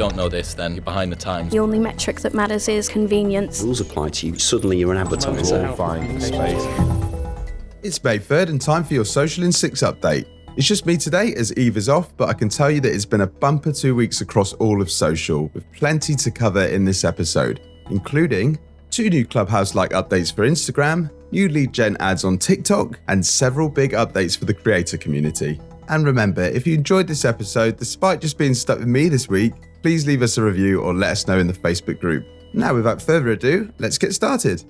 don't know this, then you're behind the times. The only metric that matters is convenience. Rules apply to you. Suddenly you're an advertiser. Find space. It's May 3rd and time for your Social in 6 update. It's just me today as Eve is off, but I can tell you that it's been a bumper two weeks across all of social, with plenty to cover in this episode, including two new Clubhouse like updates for Instagram, new lead gen ads on TikTok, and several big updates for the creator community. And remember, if you enjoyed this episode, despite just being stuck with me this week, please leave us a review or let us know in the Facebook group. Now, without further ado, let's get started.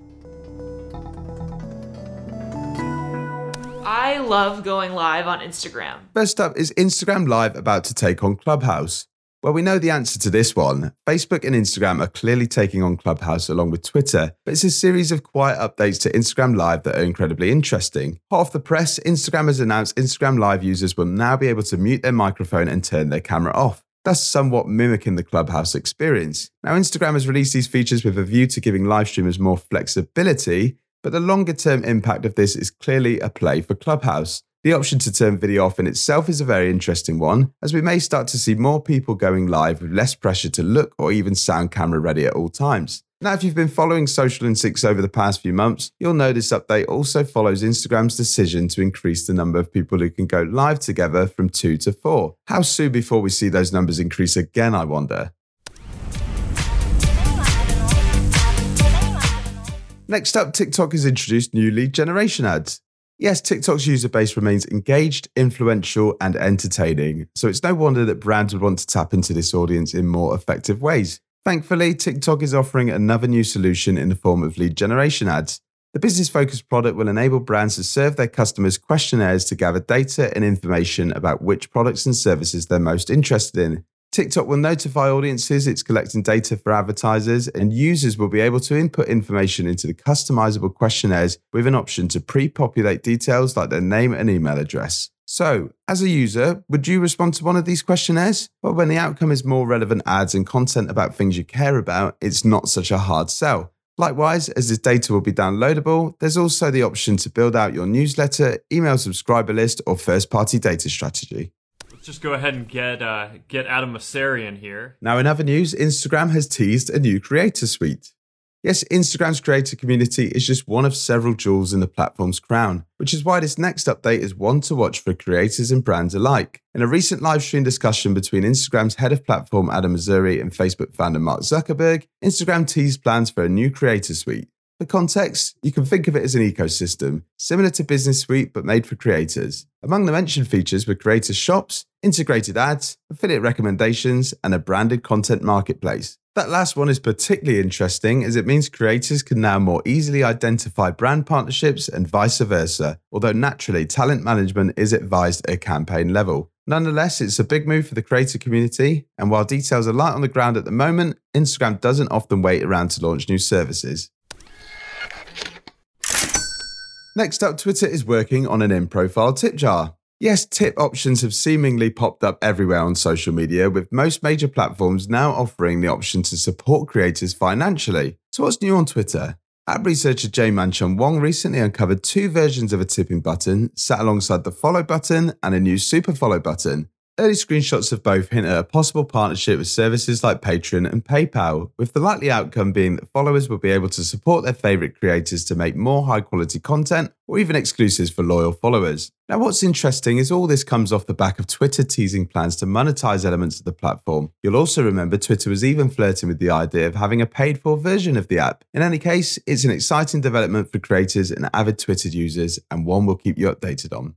I love going live on Instagram. First up is Instagram Live about to take on Clubhouse. Well, we know the answer to this one. Facebook and Instagram are clearly taking on Clubhouse along with Twitter, but it's a series of quiet updates to Instagram Live that are incredibly interesting. Hot off the press, Instagram has announced Instagram Live users will now be able to mute their microphone and turn their camera off. That's somewhat mimicking the Clubhouse experience. Now, Instagram has released these features with a view to giving live streamers more flexibility, but the longer term impact of this is clearly a play for Clubhouse. The option to turn video off in itself is a very interesting one, as we may start to see more people going live with less pressure to look or even sound camera ready at all times. Now, if you've been following Social in 6 over the past few months, you'll know this update also follows Instagram's decision to increase the number of people who can go live together from 2 to 4. How soon before we see those numbers increase again, I wonder? Next up, TikTok has introduced new lead generation ads. Yes, TikTok's user base remains engaged, influential, and entertaining, so it's no wonder that brands would want to tap into this audience in more effective ways. Thankfully, TikTok is offering another new solution in the form of lead generation ads. The business focused product will enable brands to serve their customers questionnaires to gather data and information about which products and services they're most interested in. TikTok will notify audiences it's collecting data for advertisers, and users will be able to input information into the customizable questionnaires with an option to pre populate details like their name and email address. So, as a user, would you respond to one of these questionnaires? Well, when the outcome is more relevant ads and content about things you care about, it's not such a hard sell. Likewise, as this data will be downloadable, there's also the option to build out your newsletter, email subscriber list, or first party data strategy. Let's just go ahead and get uh, get Adam Mosserian here. Now, in other news, Instagram has teased a new creator suite. Yes, Instagram's creator community is just one of several jewels in the platform's crown, which is why this next update is one to watch for creators and brands alike. In a recent live stream discussion between Instagram's head of platform Adam Mosseri and Facebook founder Mark Zuckerberg, Instagram teased plans for a new creator suite. For context, you can think of it as an ecosystem, similar to Business Suite but made for creators. Among the mentioned features were creator shops, integrated ads, affiliate recommendations, and a branded content marketplace. That last one is particularly interesting as it means creators can now more easily identify brand partnerships and vice versa, although naturally talent management is advised at campaign level. Nonetheless, it's a big move for the creator community, and while details are light on the ground at the moment, Instagram doesn't often wait around to launch new services. Next up, Twitter is working on an in profile tip jar. Yes, tip options have seemingly popped up everywhere on social media, with most major platforms now offering the option to support creators financially. So, what's new on Twitter? App researcher Jane Manchun Wong recently uncovered two versions of a tipping button, sat alongside the follow button and a new super follow button. Early screenshots of both hint at a possible partnership with services like Patreon and PayPal, with the likely outcome being that followers will be able to support their favourite creators to make more high quality content or even exclusives for loyal followers. Now, what's interesting is all this comes off the back of Twitter teasing plans to monetize elements of the platform. You'll also remember Twitter was even flirting with the idea of having a paid for version of the app. In any case, it's an exciting development for creators and avid Twitter users, and one we'll keep you updated on.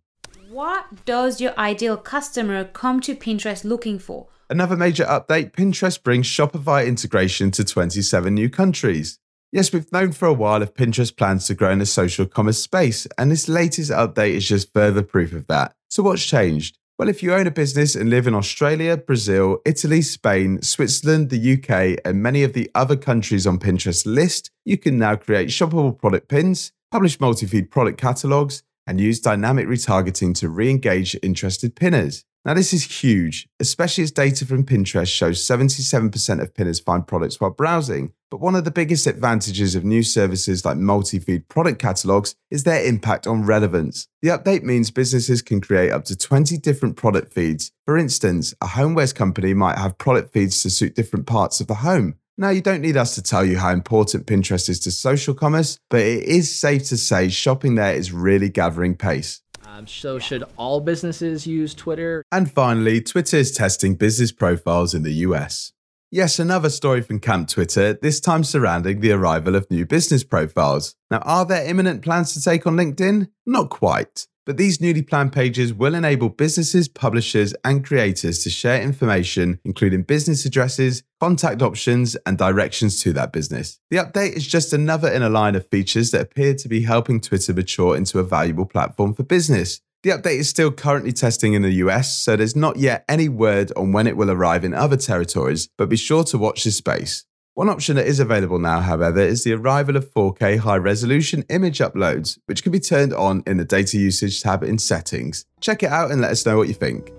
What does your ideal customer come to Pinterest looking for? Another major update Pinterest brings Shopify integration to 27 new countries. Yes, we've known for a while of Pinterest plans to grow in the social commerce space, and this latest update is just further proof of that. So, what's changed? Well, if you own a business and live in Australia, Brazil, Italy, Spain, Switzerland, the UK, and many of the other countries on Pinterest list, you can now create shoppable product pins, publish multi feed product catalogs, and use dynamic retargeting to re engage interested pinners. Now, this is huge, especially as data from Pinterest shows 77% of pinners find products while browsing. But one of the biggest advantages of new services like multi feed product catalogs is their impact on relevance. The update means businesses can create up to 20 different product feeds. For instance, a homewares company might have product feeds to suit different parts of the home. Now, you don't need us to tell you how important Pinterest is to social commerce, but it is safe to say shopping there is really gathering pace. Um, so, should all businesses use Twitter? And finally, Twitter is testing business profiles in the US. Yes, another story from Camp Twitter, this time surrounding the arrival of new business profiles. Now, are there imminent plans to take on LinkedIn? Not quite. But these newly planned pages will enable businesses, publishers, and creators to share information, including business addresses, contact options, and directions to that business. The update is just another in a line of features that appear to be helping Twitter mature into a valuable platform for business. The update is still currently testing in the US, so there's not yet any word on when it will arrive in other territories, but be sure to watch this space. One option that is available now, however, is the arrival of 4K high resolution image uploads, which can be turned on in the data usage tab in settings. Check it out and let us know what you think.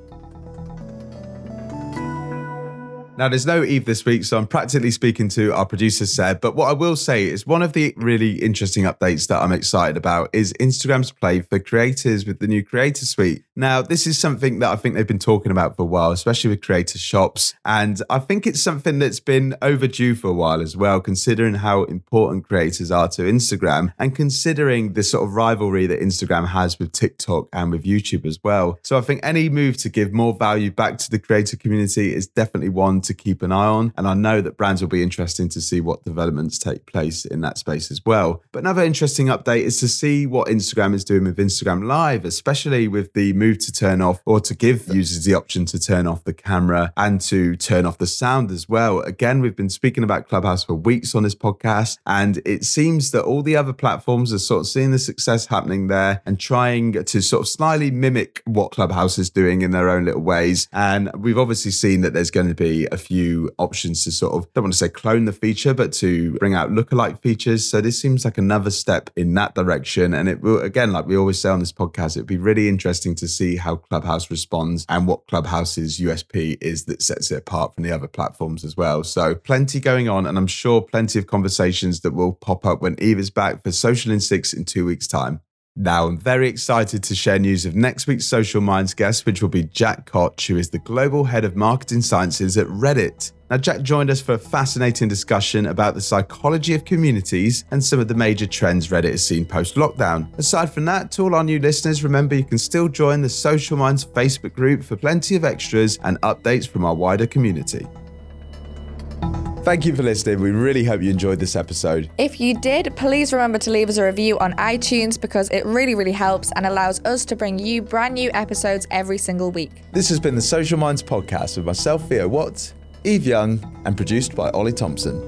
Now, there's no Eve this week, so I'm practically speaking to our producer, Seb. But what I will say is one of the really interesting updates that I'm excited about is Instagram's play for creators with the new Creator Suite. Now, this is something that I think they've been talking about for a while, especially with creator shops. And I think it's something that's been overdue for a while as well, considering how important creators are to Instagram and considering the sort of rivalry that Instagram has with TikTok and with YouTube as well. So I think any move to give more value back to the creator community is definitely one to keep an eye on. And I know that brands will be interesting to see what developments take place in that space as well. But another interesting update is to see what Instagram is doing with Instagram Live, especially with the move to turn off or to give users the option to turn off the camera and to turn off the sound as well. Again, we've been speaking about Clubhouse for weeks on this podcast, and it seems that all the other platforms are sort of seeing the success happening there and trying to sort of slyly mimic what Clubhouse is doing in their own little ways. And we've obviously seen that there's going to be a few options to sort of, don't want to say clone the feature, but to bring out lookalike features. So this seems like another step in that direction. And it will, again, like we always say on this podcast, it'd be really interesting to see how Clubhouse responds and what Clubhouse's USP is that sets it apart from the other platforms as well. So plenty going on. And I'm sure plenty of conversations that will pop up when Eve is back for Social in 6 in two weeks' time. Now, I'm very excited to share news of next week's Social Minds guest, which will be Jack Koch, who is the Global Head of Marketing Sciences at Reddit. Now, Jack joined us for a fascinating discussion about the psychology of communities and some of the major trends Reddit has seen post lockdown. Aside from that, to all our new listeners, remember you can still join the Social Minds Facebook group for plenty of extras and updates from our wider community. Thank you for listening. We really hope you enjoyed this episode. If you did, please remember to leave us a review on iTunes because it really, really helps and allows us to bring you brand new episodes every single week. This has been the Social Minds podcast with myself, Theo Watts, Eve Young, and produced by Ollie Thompson.